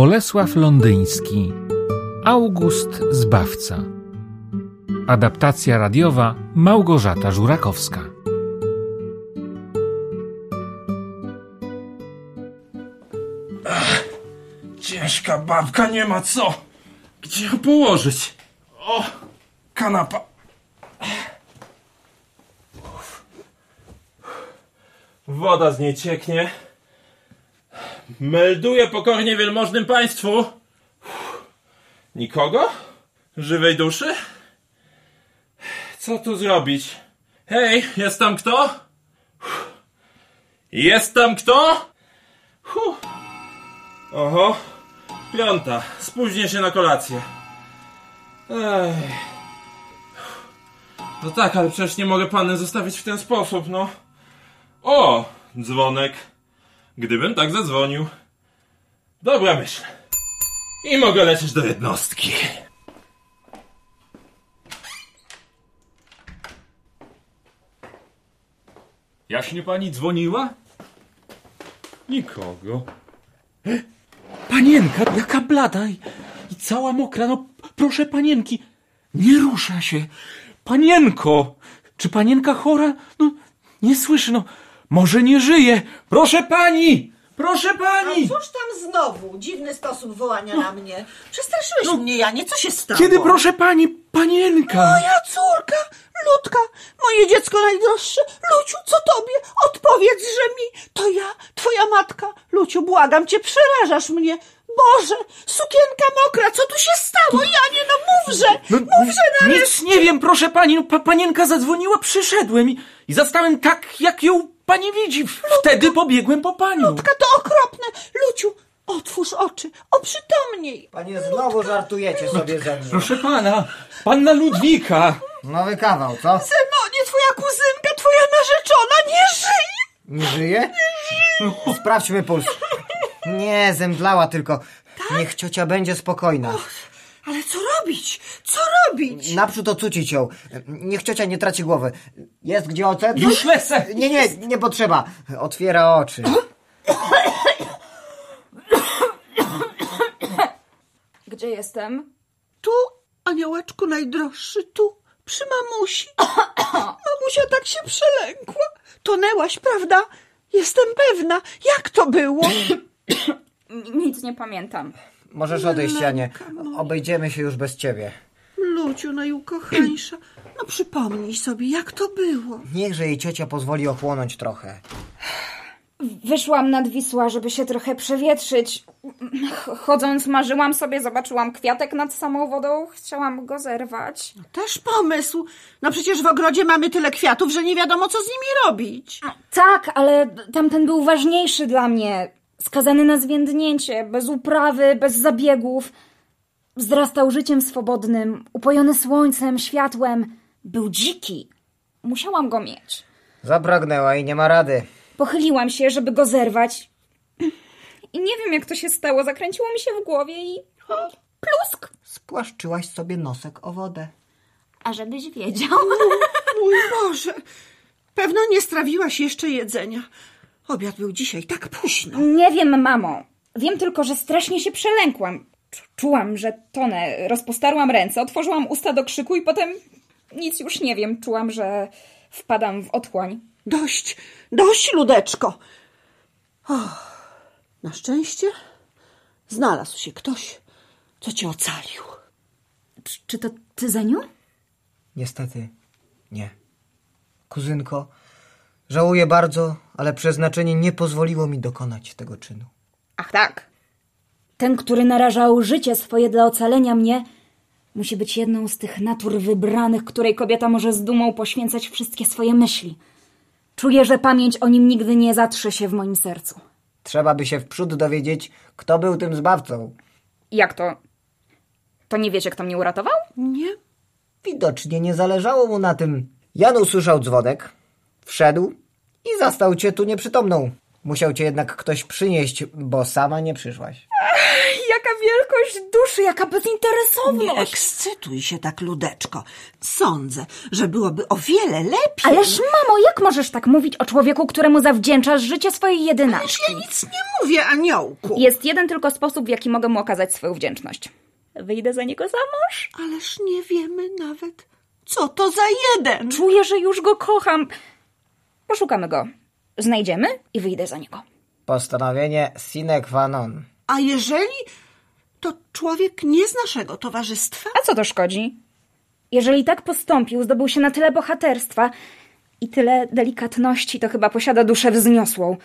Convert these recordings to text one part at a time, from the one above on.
Bolesław Londyński August Zbawca Adaptacja radiowa Małgorzata Żurakowska Ciężka babka, nie ma co. Gdzie ją położyć? O, kanapa. Woda z niej cieknie. Melduję pokornie wielmożnym państwu. Nikogo? Żywej duszy? Co tu zrobić? Hej, jest tam kto? Jest tam kto? Huh. Oho, piąta. Spóźnię się na kolację. Ej. No tak, ale przecież nie mogę panny zostawić w ten sposób, no. O, dzwonek. Gdybym tak zadzwonił. Dobra myśl. I mogę lecieć do jednostki. Jaśnie pani dzwoniła? Nikogo. Panienka, jaka blada i, i cała mokra. No proszę panienki, nie rusza się. Panienko, czy panienka chora? No nie słyszy, no może nie żyje. Proszę pani, proszę pani. Cóż tam znowu? Dziwny sposób wołania na mnie. Przestraszyłeś mnie, Janie. Co się stało? Kiedy proszę pani, panienka? Moja córka, Ludka, moje dziecko najdroższe. Luciu, co tobie? Odpowiedz, że mi. To ja, twoja matka. Luciu, błagam cię, przerażasz mnie. Boże, sukienka mokra, co tu się stało? Janie, no mówże, mówże nareszcie. Nic nie wiem, proszę pani. No, pa, panienka zadzwoniła, przyszedłem i, i zastałem tak, jak ją pani widzi. Wtedy pobiegłem po panią. Ludka, to okropne. Luciu, otwórz oczy, oprzytomnij. Panie, znowu żartujecie sobie ze mną. Proszę pana, panna Ludwika. Nowy kawał, co? Zenonie, twoja kuzynka, twoja narzeczona nie żyje. Nie żyje? Sprawdźmy puls. Nie, zemdlała tylko. Niech ciocia będzie spokojna. Ale co robić? Co robić? Naprzód ocucić ją. Niech ciocia nie traci głowy. Jest gdzie ocet? Już lecę. Nie, nie, nie potrzeba. Otwiera oczy. Gdzie jestem? Tu, aniołeczku najdroższy, tu, przy mamusi. Mamusia tak się przelękła. Tonęłaś, prawda? Jestem pewna. Jak to było? Nic nie pamiętam. Możesz odejść, Janie. Obejdziemy się już bez ciebie. Luciu najukochańsza, no przypomnij sobie, jak to było. Niechże jej ciocia pozwoli ochłonąć trochę. Wyszłam nad Wisła, żeby się trochę przewietrzyć. Ch- Chodząc, marzyłam sobie, zobaczyłam kwiatek nad samą wodą, chciałam go zerwać. Też pomysł. No przecież w ogrodzie mamy tyle kwiatów, że nie wiadomo, co z nimi robić. Tak, ale tamten był ważniejszy dla mnie. Skazany na zwiędnięcie, bez uprawy, bez zabiegów. Wzrastał życiem swobodnym, upojony słońcem, światłem. Był dziki. Musiałam go mieć. Zapragnęła i nie ma rady. Pochyliłam się, żeby go zerwać. I nie wiem, jak to się stało. Zakręciło mi się w głowie i... Plusk! Spłaszczyłaś sobie nosek o wodę. A żebyś wiedział. Mój Boże, pewno nie strawiłaś jeszcze jedzenia. Obiad był dzisiaj tak późno. Nie wiem, mamo. Wiem tylko, że strasznie się przelękłam. Czu- Czułam, że tonę. Rozpostarłam ręce, otworzyłam usta do krzyku i potem nic już nie wiem. Czułam, że wpadam w otchłań. Dość, dość, Ludeczko. Och, na szczęście znalazł się ktoś, co cię ocalił. Czy, czy to ty, Zeniu? Niestety, nie. Kuzynko, żałuję bardzo, ale przeznaczenie nie pozwoliło mi dokonać tego czynu. Ach tak. Ten, który narażał życie swoje dla ocalenia mnie, musi być jedną z tych natur wybranych, której kobieta może z dumą poświęcać wszystkie swoje myśli. Czuję, że pamięć o nim nigdy nie zatrze się w moim sercu. Trzeba by się wprzód dowiedzieć, kto był tym zbawcą. Jak to? To nie wiecie, kto mnie uratował? Nie? Widocznie nie zależało mu na tym. Jan usłyszał dzwonek, wszedł i zastał cię tu nieprzytomną. Musiał cię jednak ktoś przynieść, bo sama nie przyszłaś. Jaka wielkość duszy, jaka Nie bezinteresowność! ekscytuj się tak, Ludeczko. Sądzę, że byłoby o wiele lepiej. Ależ mamo, jak możesz tak mówić o człowieku, któremu zawdzięczasz życie swojej jedynaczki? Ja nic nie mówię, aniołku. Jest jeden tylko sposób, w jaki mogę mu okazać swoją wdzięczność. Wyjdę za niego za mąż? Ależ nie wiemy nawet, co to za jeden. Czuję, że już go kocham. Poszukamy go. Znajdziemy i wyjdę za niego. Postanowienie sine qua non. A jeżeli to człowiek nie z naszego towarzystwa? A co to szkodzi? Jeżeli tak postąpił, zdobył się na tyle bohaterstwa i tyle delikatności, to chyba posiada duszę wzniosłą.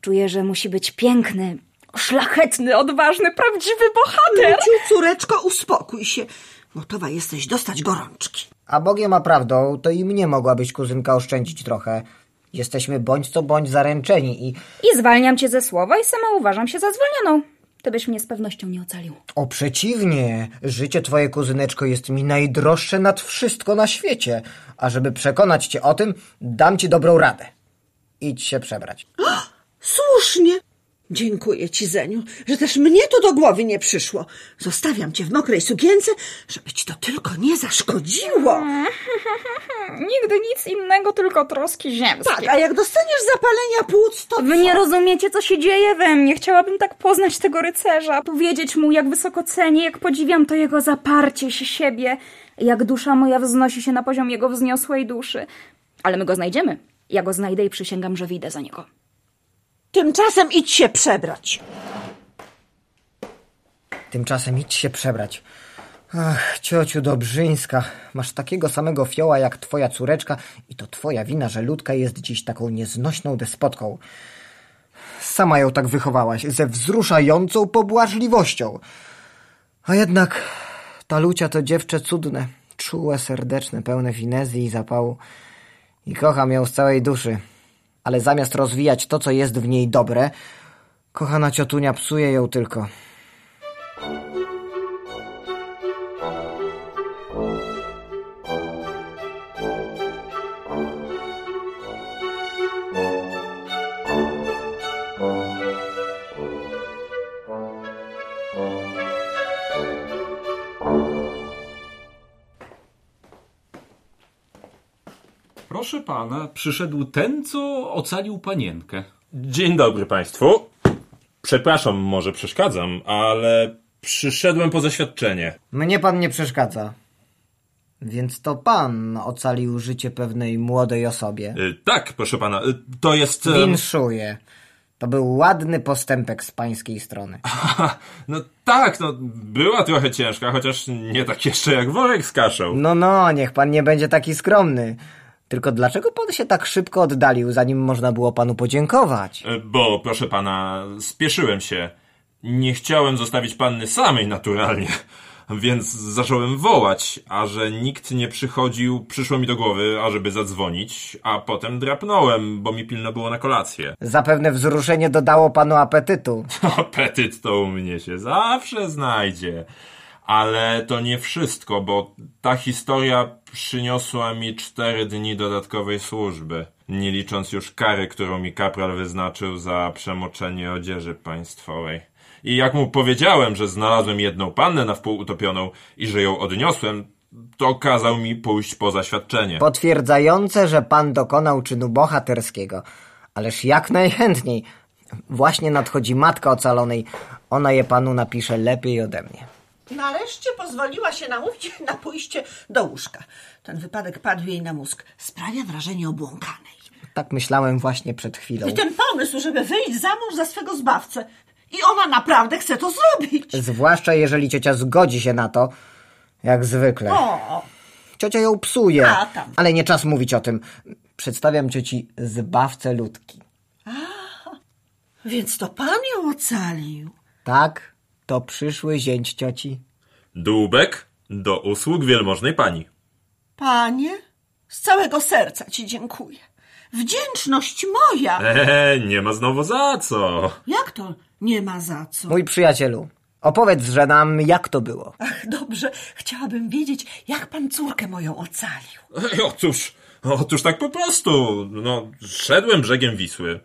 Czuję, że musi być piękny, szlachetny, odważny, prawdziwy bohater. Luciu, córeczko, uspokój się. Gotowa jesteś dostać gorączki. A Bogiem a prawdą, to i mnie mogłabyś kuzynka oszczędzić trochę. Jesteśmy bądź co bądź zaręczeni i I zwalniam cię ze słowa i sama uważam się za zwolnioną. Ty byś mnie z pewnością nie ocalił. o przeciwnie, życie twoje kuzyneczko jest mi najdroższe nad wszystko na świecie. A żeby przekonać cię o tym, dam ci dobrą radę. Idź się przebrać. Słusznie. Dziękuję ci, Zeniu, że też mnie to do głowy nie przyszło. Zostawiam cię w mokrej sukience, żeby ci to tylko nie zaszkodziło. Nigdy nic innego, tylko troski ziemskie. Tak, a jak dostaniesz zapalenia płuc, to Wy nie rozumiecie, co się dzieje we mnie. Chciałabym tak poznać tego rycerza, powiedzieć mu, jak wysoko cenię, jak podziwiam to jego zaparcie się siebie, jak dusza moja wznosi się na poziom jego wzniosłej duszy. Ale my go znajdziemy. Ja go znajdę i przysięgam, że wyjdę za niego. tymczasem idź się przebrać. Tymczasem idź się przebrać. Ach, ciociu Dobrzyńska, masz takiego samego fioła jak twoja córeczka i to twoja wina, że Ludka jest dziś taką nieznośną despotką. Sama ją tak wychowałaś, ze wzruszającą pobłażliwością. A jednak ta Lucia to dziewczę cudne, czułe, serdeczne, pełne finezji i zapału. I kocham ją z całej duszy. Ale zamiast rozwijać to, co jest w niej dobre, kochana ciotunia psuje ją tylko. Proszę pana, przyszedł ten, co ocalił panienkę. Dzień dobry Państwu. Przepraszam, może przeszkadzam, ale przyszedłem po zaświadczenie. Mnie pan nie przeszkadza. Więc to pan ocalił życie pewnej młodej osobie. Y, tak, proszę pana, y, to jest... em, Winszuję. To był ładny postępek z pańskiej strony. No tak, no była trochę ciężka, chociaż nie tak jeszcze jak worek z kaszą. No, no, niech pan nie będzie taki skromny. Tylko dlaczego pan się tak szybko oddalił, zanim można było panu podziękować? Y, Bo, proszę pana, spieszyłem się. Nie chciałem zostawić panny samej naturalnie. Więc zacząłem wołać, a że nikt nie przychodził, przyszło mi do głowy, ażeby zadzwonić, a potem drapnąłem, bo mi pilno było na kolację. Zapewne wzruszenie dodało panu apetytu. Apetyt to u mnie się zawsze znajdzie. Ale to nie wszystko, bo ta historia przyniosła mi cztery dni dodatkowej służby. Nie licząc już kary, którą mi kapral wyznaczył za przemoczenie odzieży państwowej. I jak mu powiedziałem, że znalazłem jedną pannę na wpół utopioną i że ją odniosłem, to kazał mi pójść po zaświadczenie. Potwierdzające, że pan dokonał czynu bohaterskiego. Ależ jak najchętniej. Właśnie nadchodzi matka ocalonej. Ona je panu napisze lepiej ode mnie. Nareszcie pozwoliła się namówić na pójście do łóżka. Ten wypadek padł jej na mózg. Sprawia wrażenie obłąkanej. Tak myślałem właśnie przed chwilą. I ten pomysł, żeby wyjść za mąż za swego zbawcę. I ona naprawdę chce to zrobić. Zwłaszcza jeżeli ciocia zgodzi się na to, jak zwykle. O, Ciocia ją psuje, A, tam. ale nie czas mówić o tym. Przedstawiam cioci zbawcę ludki. więc to pan ją ocalił. Tak, to przyszły zięć cioci. Dłubek do usług wielmożnej pani. Panie, z całego serca ci dziękuję. Wdzięczność moja. Eee, nie ma znowu za co. Jak to nie ma za co? Mój przyjacielu, opowiedzże nam, jak to było. Ach, dobrze, chciałabym wiedzieć, jak pan córkę moją ocalił. Ej, Otóż, otóż tak po prostu. No, szedłem brzegiem Wisły,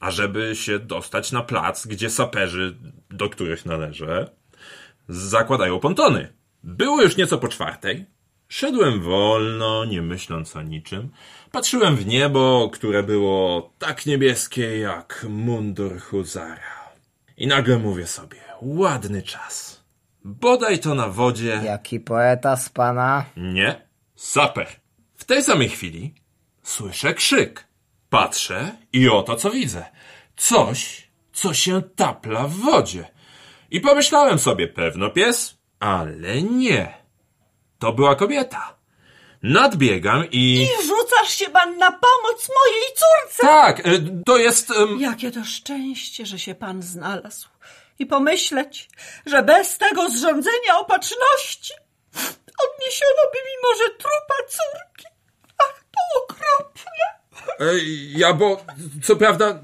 ażeby się dostać na plac, gdzie saperzy, do których należę, zakładają pontony. Było już nieco po czwartej. Szedłem wolno, nie myśląc o niczym. Patrzyłem w niebo, które było tak niebieskie jak mundur huzara. I nagle mówię sobie, ładny czas. Bodaj to na wodzie... Jaki poeta z pana? Nie, saper. W tej samej chwili słyszę krzyk. Patrzę i oto co widzę. Coś, co się tapla w wodzie. I pomyślałem sobie, pewno pies, ale nie. To była kobieta. Nadbiegam i... I rzucasz się pan na pomoc mojej córce! Tak, y, to jest... ym, Jakie to szczęście, że się pan znalazł. I pomyśleć, że bez tego zrządzenia opatrzności odniesiono by mi może trupa córki. Ach, to okropne. Ja bo, co prawda,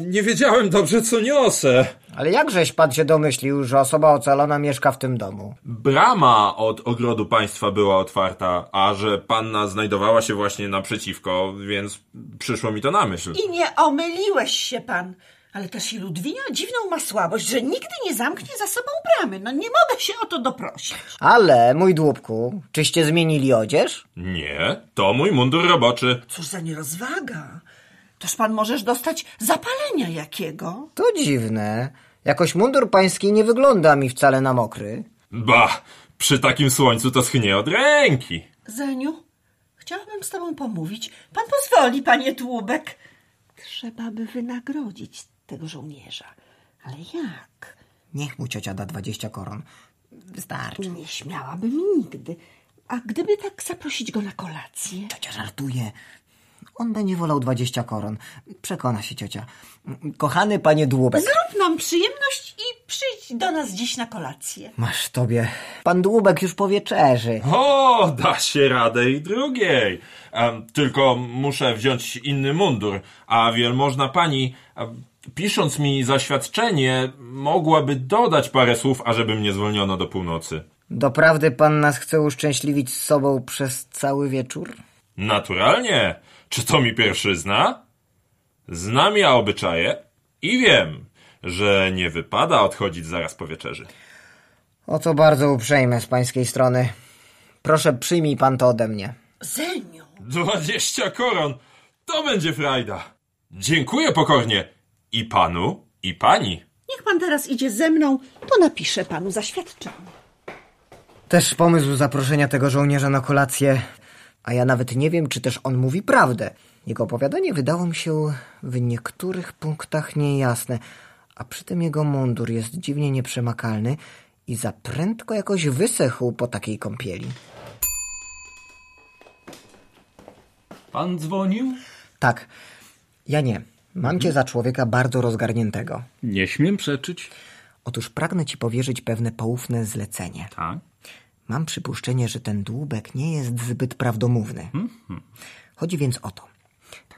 nie wiedziałem dobrze, co niosę. Ale jakżeś pan się domyślił, że osoba ocalona mieszka w tym domu? Brama od ogrodu państwa była otwarta, a że panna znajdowała się właśnie naprzeciwko, więc przyszło mi to na myśl. I nie omyliłeś się pan. Ale też i Ludwina dziwną ma słabość, że nigdy nie zamknie za sobą bramy. No nie mogę się o to doprosić. Ale, mój dłupku, czyście zmienili odzież? Nie, to mój mundur roboczy. Cóż za nierozwaga. Toż pan możesz dostać zapalenia jakiego. To dziwne. Jakoś mundur pański nie wygląda mi wcale na mokry. Ba, przy takim słońcu to schnie od ręki. Zeniu, chciałabym z tobą pomówić. Pan pozwoli, panie Tłubek. Trzeba by wynagrodzić tego żołnierza. Ale jak? Niech mu ciocia da dwadzieścia koron. Wystarczy. Nie śmiałabym nigdy. A gdyby tak zaprosić go na kolację? Ciocia żartuje. On będzie wolał dwadzieścia koron. Przekona się ciocia. Kochany panie Dłubek. Zrób nam przyjemność i przyjdź do nas dziś na kolację. Masz tobie. Pan Dłubek już po wieczerzy. O, da się radę i drugiej. Em, tylko muszę wziąć inny mundur, a wielmożna pani, em, pisząc mi zaświadczenie, mogłaby dodać parę słów, ażeby mnie zwolniono do północy. Doprawdy pan nas chce uszczęśliwić z sobą przez cały wieczór? Naturalnie. Czy to mi pierwszyzna? Znam ja obyczaje i wiem, że nie wypada odchodzić zaraz po wieczerzy. Oto bardzo uprzejme z pańskiej strony. Proszę, przyjmij pan to ode mnie. Zeniu, Dwadzieścia koron! To będzie frajda! Dziękuję pokornie i panu, i pani. niech pan teraz idzie ze mną, to napiszę panu zaświadczenie. Też pomysł zaproszenia tego żołnierza na kolację, a ja nawet nie wiem, czy też on mówi prawdę. Jego opowiadanie wydało mi się w niektórych punktach niejasne, a przy tym jego mundur jest dziwnie nieprzemakalny i za prędko jakoś wysechł po takiej kąpieli. Pan dzwonił? Tak, ja nie. Mam cię za człowieka bardzo rozgarniętego. Nie śmiem przeczyć. Otóż pragnę ci powierzyć pewne poufne zlecenie. Tak. Mam przypuszczenie, że ten dłubek nie jest zbyt prawdomówny. Chodzi więc o to.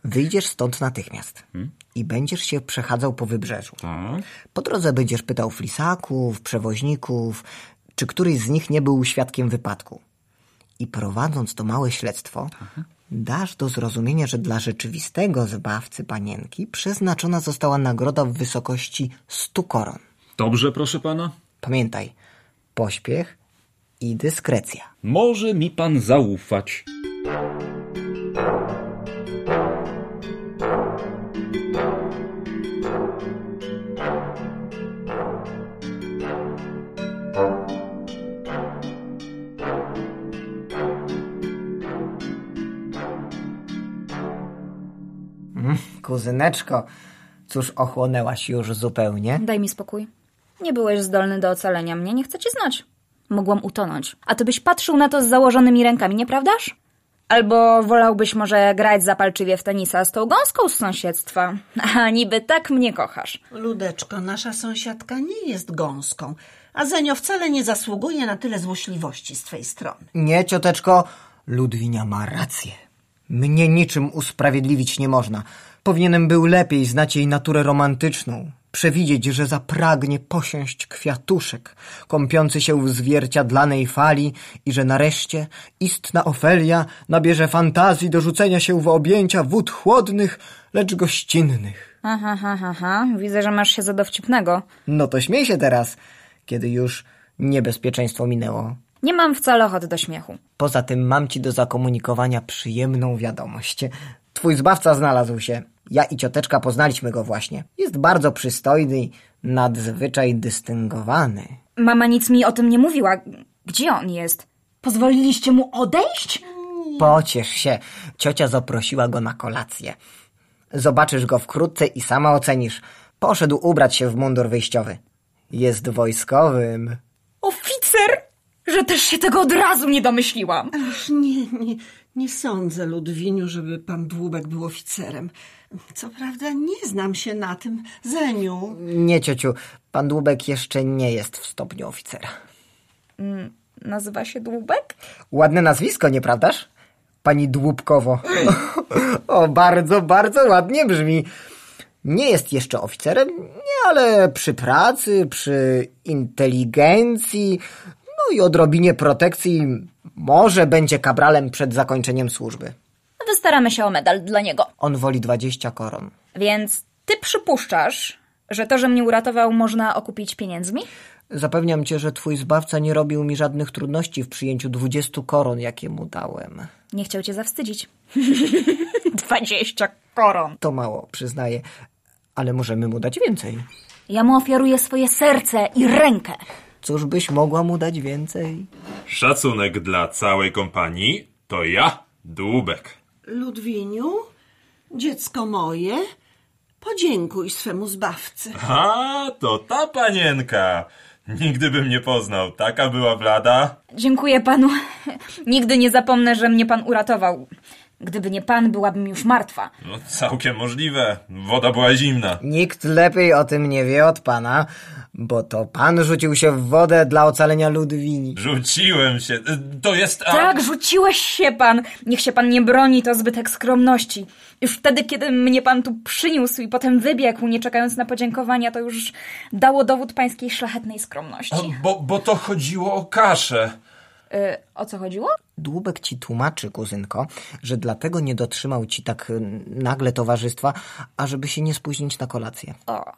Wyjdziesz stąd natychmiast i będziesz się przechadzał po wybrzeżu. Tak. Po drodze będziesz pytał flisaków, przewoźników, czy któryś z nich nie był świadkiem wypadku. I prowadząc to małe śledztwo, dasz do zrozumienia, że dla rzeczywistego zbawcy panienki przeznaczona została nagroda w wysokości 100 koron. Dobrze, proszę pana. Pamiętaj, pośpiech i dyskrecja. Może mi pan zaufać. Kuzyneczko, cóż ochłonęłaś już zupełnie? Daj mi spokój. Nie byłeś zdolny do ocalenia mnie, nie chcę cię znać. Mogłam utonąć. A ty byś patrzył na to z założonymi rękami, nieprawdaż? Albo wolałbyś może grać zapalczywie w tenisa z tą gąską z sąsiedztwa. A niby tak mnie kochasz. Ludeczko, nasza sąsiadka nie jest gąską, a Zenio wcale nie zasługuje na tyle złośliwości z twej strony. Nie, cioteczko, Ludwinia ma rację. Mnie niczym usprawiedliwić nie można. Powinienem był lepiej znać jej naturę romantyczną, przewidzieć, że zapragnie posiąść kwiatuszek, kąpiący się w zwierciadlanej fali i że nareszcie istna Ofelia nabierze fantazji do rzucenia się w objęcia wód chłodnych, lecz gościnnych. Aha, aha, aha. Widzę, że masz się za dowcipnego. No to śmiej się teraz, kiedy już Niebezpieczeństwo minęło. Nie mam wcale ochoty do śmiechu. Poza tym mam ci do zakomunikowania przyjemną wiadomość. Twój zbawca znalazł się. Ja i cioteczka poznaliśmy go właśnie. Jest bardzo przystojny i nadzwyczaj dystyngowany. Mama nic mi o tym nie mówiła. Gdzie on jest? Pozwoliliście mu odejść? Pociesz się. Ciocia zaprosiła go na kolację. Zobaczysz go wkrótce i sama ocenisz. Poszedł ubrać się w mundur wyjściowy. Jest wojskowym. Oficer! Że też się tego od razu nie domyśliłam. Ach, nie, nie, nie sądzę, Ludwiniu, żeby pan Dłubek był oficerem. Co prawda nie znam się na tym. Zeniu, Nie, ciociu, pan Dłubek jeszcze nie jest w stopniu oficera. Nazywa się Dłubek? Ładne nazwisko, nieprawdaż? Pani Dłubkowo. o, bardzo, bardzo ładnie brzmi. Nie jest jeszcze oficerem, nie, ale przy pracy, przy inteligencji, no i odrobinie protekcji, może będzie kabralem przed zakończeniem służby. Wystaramy się o medal dla niego. On woli 20 koron. Więc ty przypuszczasz, że to, że mnie uratował, można okupić pieniędzmi? Zapewniam cię, że twój zbawca nie robił mi żadnych trudności w przyjęciu 20 koron, jakie mu dałem. Nie chciał cię zawstydzić. Dwadzieścia koron. To mało, przyznaję, ale możemy mu dać więcej. Ja mu ofiaruję swoje serce i rękę. Cóż byś mogła mu dać więcej? Szacunek dla całej kompanii to ja, Dłubek. Ludwiniu, dziecko moje, podziękuj swemu zbawcy. A, to ta panienka. Nigdy bym nie poznał. Taka była blada. Dziękuję panu. Nigdy nie zapomnę, że mnie pan uratował. Gdyby nie pan, byłabym już martwa. No, całkiem możliwe. Woda była zimna. Nikt lepiej o tym nie wie od pana, bo to pan rzucił się w wodę dla ocalenia Ludwini. Rzuciłem się. To jest... A... Tak, rzuciłeś się pan. Niech się pan nie broni, to zbytek skromności. Już wtedy, kiedy mnie pan tu przyniósł i potem wybiegł, nie czekając na podziękowania, to już dało dowód pańskiej szlachetnej skromności. A, Bo, bo to chodziło o kaszę. Y, o co chodziło? Dłubek ci tłumaczy, kuzynko, że dlatego nie dotrzymał ci tak nagle towarzystwa, ażeby się nie spóźnić na kolację. O,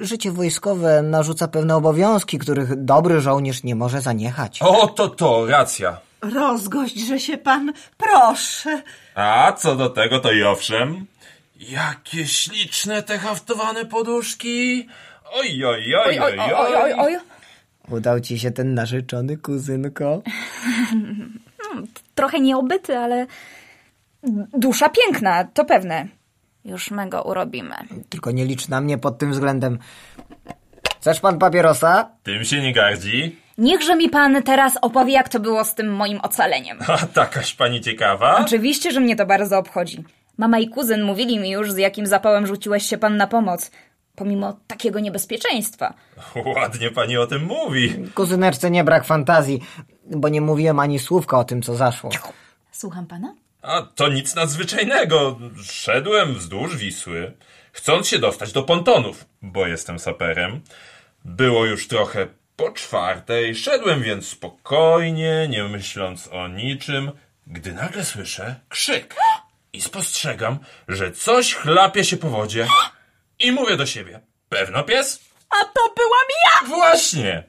Życie wojskowe narzuca pewne obowiązki, których dobry żołnierz nie może zaniechać. O, to to, racja. Rozgośćże się pan, proszę. A co do tego, to i owszem. Jakie śliczne te haftowane poduszki. Oj, oj, oj, oj, oj, oj, oj, oj. Udał ci się ten narzeczony, kuzynko? Trochę nieobyty, ale dusza piękna, to pewne. Już my go urobimy. Tylko nie licz na mnie pod tym względem. Chcesz pan papierosa? Tym się nie gardzi. Niechże mi pan teraz opowie, jak to było z tym moim ocaleniem. A takaś pani ciekawa? Oczywiście, że mnie to bardzo obchodzi. Mama i kuzyn mówili mi już, z jakim zapałem rzuciłeś się pan na pomoc. Pomimo takiego niebezpieczeństwa. Ładnie pani o tym mówi. Kuzyneczce nie brak fantazji, bo nie mówiłem ani słówka o tym, co zaszło. Słucham pana? A to nic nadzwyczajnego. Szedłem wzdłuż Wisły, chcąc się dostać do pontonów, bo jestem saperem. Było już trochę po czwartej, szedłem więc spokojnie, nie myśląc o niczym, gdy nagle słyszę krzyk i spostrzegam, że coś chlapie się po wodzie. I mówię do siebie, pewno pies? A to byłam ja! Właśnie!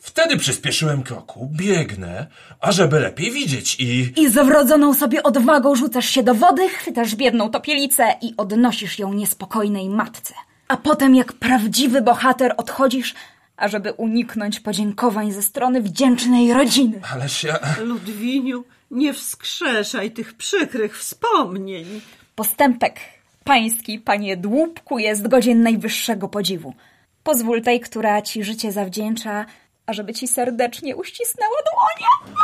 Wtedy przyspieszyłem kroku, biegnę, ażeby lepiej widzieć i... I z wrodzoną sobie odwagą rzucasz się do wody, chwytasz biedną topielicę i odnosisz ją niespokojnej matce. A potem jak prawdziwy bohater odchodzisz, ażeby uniknąć podziękowań ze strony wdzięcznej rodziny. Ależ ja... Ludwiniu, nie wskrzeszaj tych przykrych wspomnień. Postępek pański, panie Dłubku, jest godzien najwyższego podziwu. Pozwól tej, która ci życie zawdzięcza, ażeby ci serdecznie uścisnęła dłonie.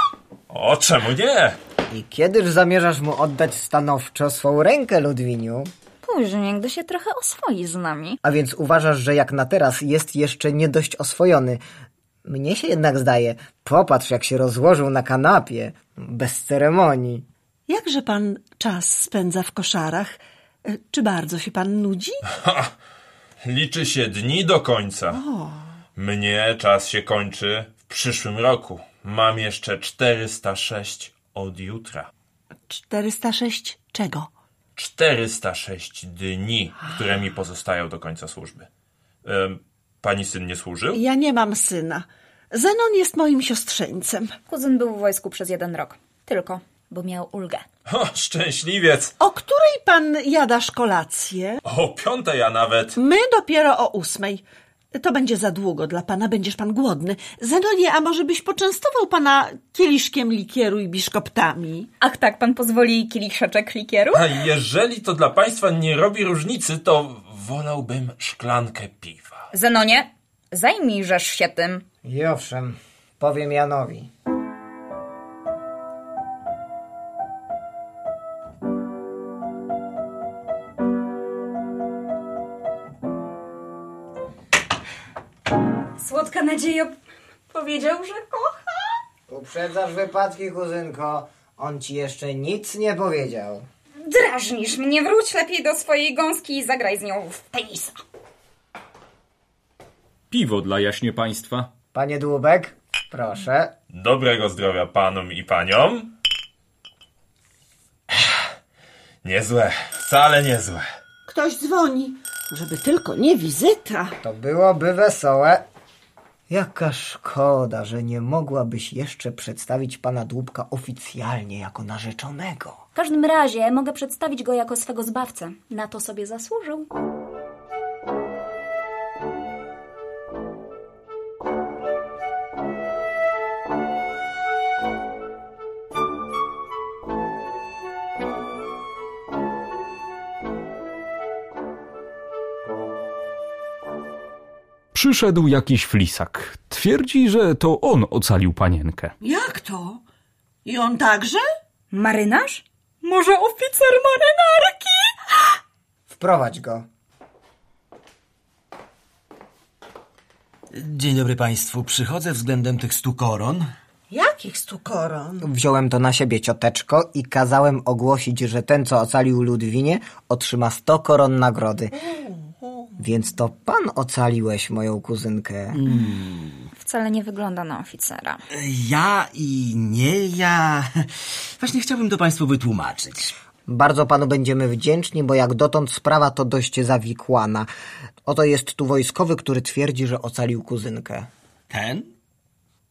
O, czemu nie? I kiedyż zamierzasz mu oddać stanowczo swą rękę, Ludwiniu? Później, gdy się trochę oswoi z nami. A więc uważasz, że jak na teraz jest jeszcze nie dość oswojony. Mnie się jednak zdaje, popatrz jak się rozłożył na kanapie, bez ceremonii. Jakże pan czas spędza w koszarach? Czy bardzo się pan nudzi? Liczy się dni do końca. Mnie czas się kończy w przyszłym roku. Mam jeszcze 406 od jutra. 406 czego? 406 dni, które mi pozostają do końca służby. Pani syn nie służył? Ja nie mam syna. Zenon jest moim siostrzeńcem. Kuzyn był w wojsku przez jeden rok. Tylko, bo miał ulgę. O, szczęśliwiec! O której pan jadasz kolację? O piątej ja nawet. My dopiero o ósmej. To będzie za długo dla pana, będziesz pan głodny. Zenonie, a może byś poczęstował pana kieliszkiem likieru i biszkoptami? Ach tak, pan pozwoli kieliszeczek likieru? A jeżeli to dla państwa nie robi różnicy, to wolałbym szklankę piwa. Zenonie, zajmijżesz się tym. I owszem, powiem Janowi. Słodka nadzieja powiedział, że kocha. Uprzedzasz wypadki, kuzynko. On ci jeszcze nic nie powiedział. Drażnisz mnie, wróć lepiej do swojej gąski i zagraj z nią w tenisa. Piwo dla jaśnie państwa. Panie Dłubek, proszę. Dobrego zdrowia panom i paniom. Niezłe, wcale niezłe. Ktoś dzwoni, żeby tylko nie wizyta. To byłoby wesołe. Jaka szkoda, że nie mogłabyś jeszcze przedstawić pana Dłubka oficjalnie jako narzeczonego. W każdym razie mogę przedstawić go jako swego zbawcę. Na to sobie zasłużył. Przyszedł jakiś flisak. Twierdzi, że to on ocalił panienkę. Jak to? I on także? Marynarz? Może oficer marynarki? Wprowadź go. Dzień dobry Państwu. Przychodzę względem tych stu koron. Jakich stu koron? Wziąłem to na siebie, cioteczko, i kazałem ogłosić, że ten, co ocalił Ludwinie, otrzyma 100 koron nagrody. Więc to pan ocaliłeś moją kuzynkę. Wcale nie wygląda na oficera. Ja i nie ja. Właśnie chciałbym to Państwu wytłumaczyć. Bardzo panu będziemy wdzięczni, bo jak dotąd sprawa to dość zawikłana. Oto jest tu wojskowy, który twierdzi, że ocalił kuzynkę. Ten?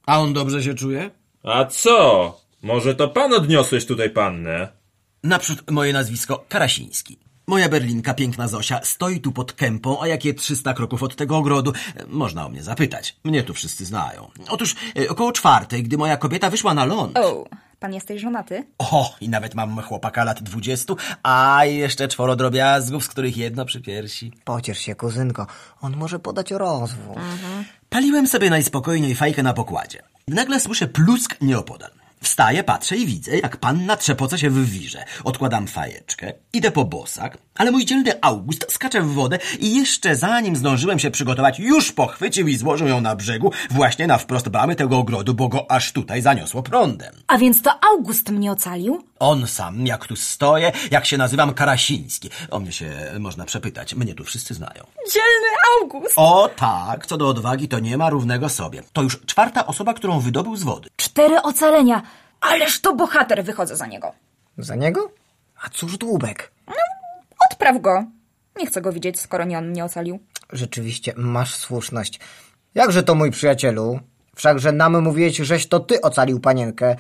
A on dobrze się czuje? A co? Może to pan odniosłeś tutaj pannę? Naprzód moje nazwisko Karasiński. Moja berlinka, piękna Zosia, stoi tu pod kępą, a jakie 300 kroków od tego ogrodu. E, Można o mnie zapytać. Mnie tu wszyscy znają. Otóż e, około czwartej, gdy moja kobieta wyszła na ląd. O, pan jesteś żonaty? O, i nawet mam chłopaka lat dwudziestu, a jeszcze czworo drobiazgów, z których jedno przy piersi. Pociesz się, kuzynko, on może podać rozwój. Paliłem sobie najspokojniej fajkę na pokładzie. Nagle słyszę plusk nieopodal. Wstaję, patrzę i widzę, jak panna trzepoce się w wirze. Odkładam fajeczkę, idę po bosak, ale mój dzielny August skacze w wodę i jeszcze zanim zdążyłem się przygotować, już pochwycił i złożył ją na brzegu, właśnie na wprost bramy tego ogrodu, bo go aż tutaj zaniosło prądem. A więc to August mnie ocalił? On sam, jak tu stoję, jak się nazywam Karasiński. O mnie się można przepytać, mnie tu wszyscy znają. Dzielny August! O tak, co do odwagi, to nie ma równego sobie. To już czwarta osoba, którą wydobył z wody. Cztery ocalenia! Ależ to bohater, wychodzę za niego. Za niego? A cóż Dłubek? Odpraw go. Nie chcę go widzieć, skoro nie on mnie ocalił. Rzeczywiście, masz słuszność. Jakże to, mój przyjacielu? Wszakże nam mówiłeś, żeś to ty ocalił panienkę.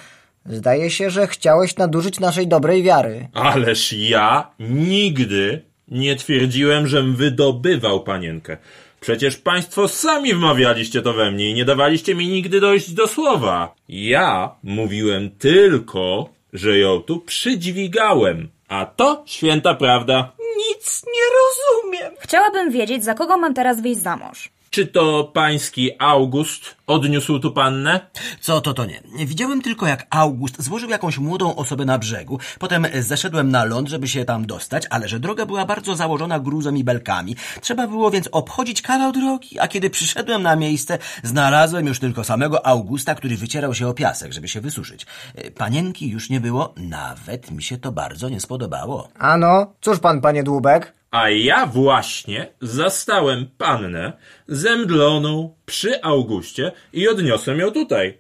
Zdaje się, że chciałeś nadużyć naszej dobrej wiary. Ależ ja nigdy nie twierdziłem, żem wydobywał panienkę. Przecież państwo sami wmawialiście to we mnie i nie dawaliście mi nigdy dojść do słowa. Ja mówiłem tylko, że ją tu przydźwigałem. A to święta prawda. Nic nie rozumiem. Chciałabym wiedzieć, za kogo mam teraz wyjść za mąż. Czy to pański August odniósł tu pannę? Co to, to nie. Widziałem tylko, jak August złożył jakąś młodą osobę na brzegu. Potem zeszedłem na ląd, żeby się tam dostać, ale że droga była bardzo założona gruzem i belkami. Trzeba było więc obchodzić kawał drogi, a kiedy przyszedłem na miejsce, znalazłem już tylko samego Augusta, który wycierał się o piasek, żeby się wysuszyć. Panienki już nie było, nawet mi się to bardzo nie spodobało. Ano, cóż pan, panie Dłubek? A ja właśnie zastałem pannę zemdloną przy Augustie i odniosłem ją tutaj.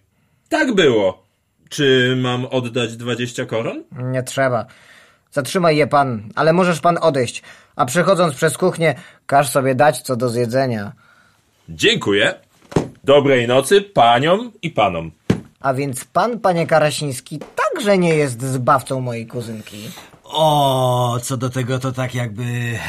Tak było. Czy mam oddać 20 koron? Nie trzeba. Zatrzymaj je pan, ale możesz pan odejść. A przechodząc przez kuchnię, każ sobie dać co do zjedzenia. Dziękuję. Dobrej nocy paniom i panom. A więc pan, panie Karasiński, także nie jest zbawcą mojej kuzynki. O, co do tego to tak jakby...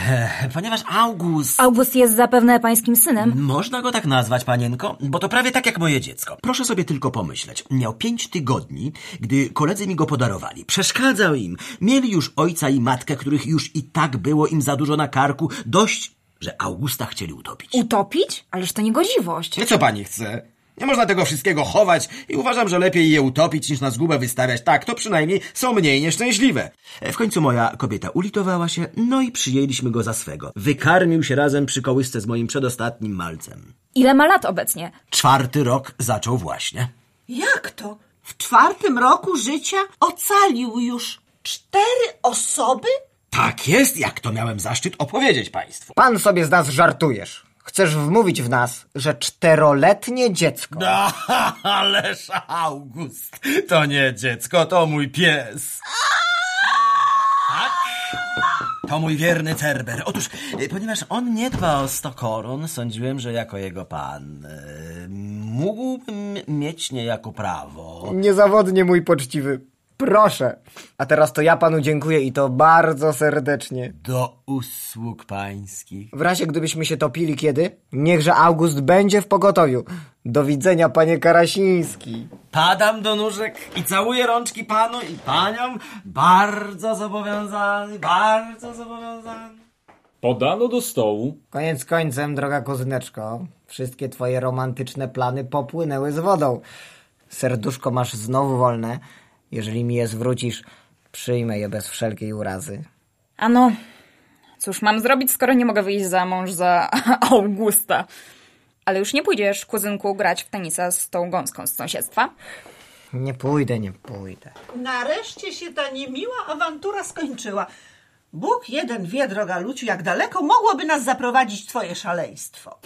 Ponieważ August... August jest zapewne pańskim synem. Można go tak nazwać, panienko, bo to prawie tak jak moje dziecko. Proszę sobie tylko pomyśleć. Miał pięć tygodni, gdy koledzy mi go podarowali. Przeszkadzał im. Mieli już ojca i matkę, których już i tak było im za dużo na karku. Dość, że Augusta chcieli utopić. Utopić? Ależ to niegodziwość. Co pani chce? Nie można tego wszystkiego chować i uważam, że lepiej je utopić niż na zgubę wystawiać. Tak, to przynajmniej są mniej nieszczęśliwe. E, W końcu moja kobieta ulitowała się, no i przyjęliśmy go za swego. Wykarmił się razem przy kołysce z moim przedostatnim malcem. Ile ma lat obecnie? Czwarty rok zaczął właśnie. Jak to? W czwartym roku życia ocalił już cztery osoby? Tak jest, jak to miałem zaszczyt opowiedzieć państwu. Pan sobie z nas żartujesz. Chcesz wmówić w nas, że czteroletnie dziecko... Ależ August, to nie dziecko, to mój pies. Tak? To mój wierny Cerber. Otóż, y, ponieważ on nie dba o sto koron, sądziłem, że jako jego pan y, mógłbym mieć niejako prawo. Niezawodnie, mój poczciwy. Proszę. A teraz to ja panu dziękuję i to bardzo serdecznie. Do usług pańskich. W razie gdybyśmy się topili kiedy, niechże August będzie w pogotowiu. Do widzenia, panie Karasiński. Padam do nóżek i całuję rączki panu i paniom. Bardzo zobowiązany, bardzo zobowiązany. Podano do stołu. Koniec końcem, droga kuzyneczko. Wszystkie twoje romantyczne plany popłynęły z wodą. Serduszko masz znowu wolne. Jeżeli mi je zwrócisz, przyjmę je bez wszelkiej urazy. Ano, cóż mam zrobić, skoro nie mogę wyjść za mąż za Augusta? Ale już nie pójdziesz, kuzynku, grać w tenisa z tą gąską z sąsiedztwa? Nie pójdę, nie pójdę. Nareszcie się ta niemiła awantura skończyła. Bóg jeden wie, droga Luciu, jak daleko mogłoby nas zaprowadzić twoje szaleństwo.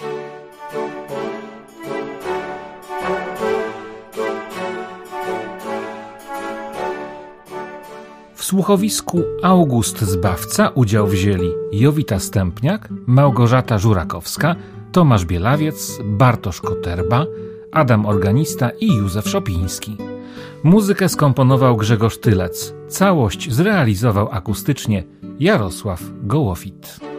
Słuchowisku August Zbawca udział wzięli Jowita Stępniak, Małgorzata Żurakowska, Tomasz Bielawiec, Bartosz Koterba, Adam Organista i Józef Szopiński. Muzykę skomponował Grzegorz Tylec. Całość zrealizował akustycznie Jarosław Gołofit.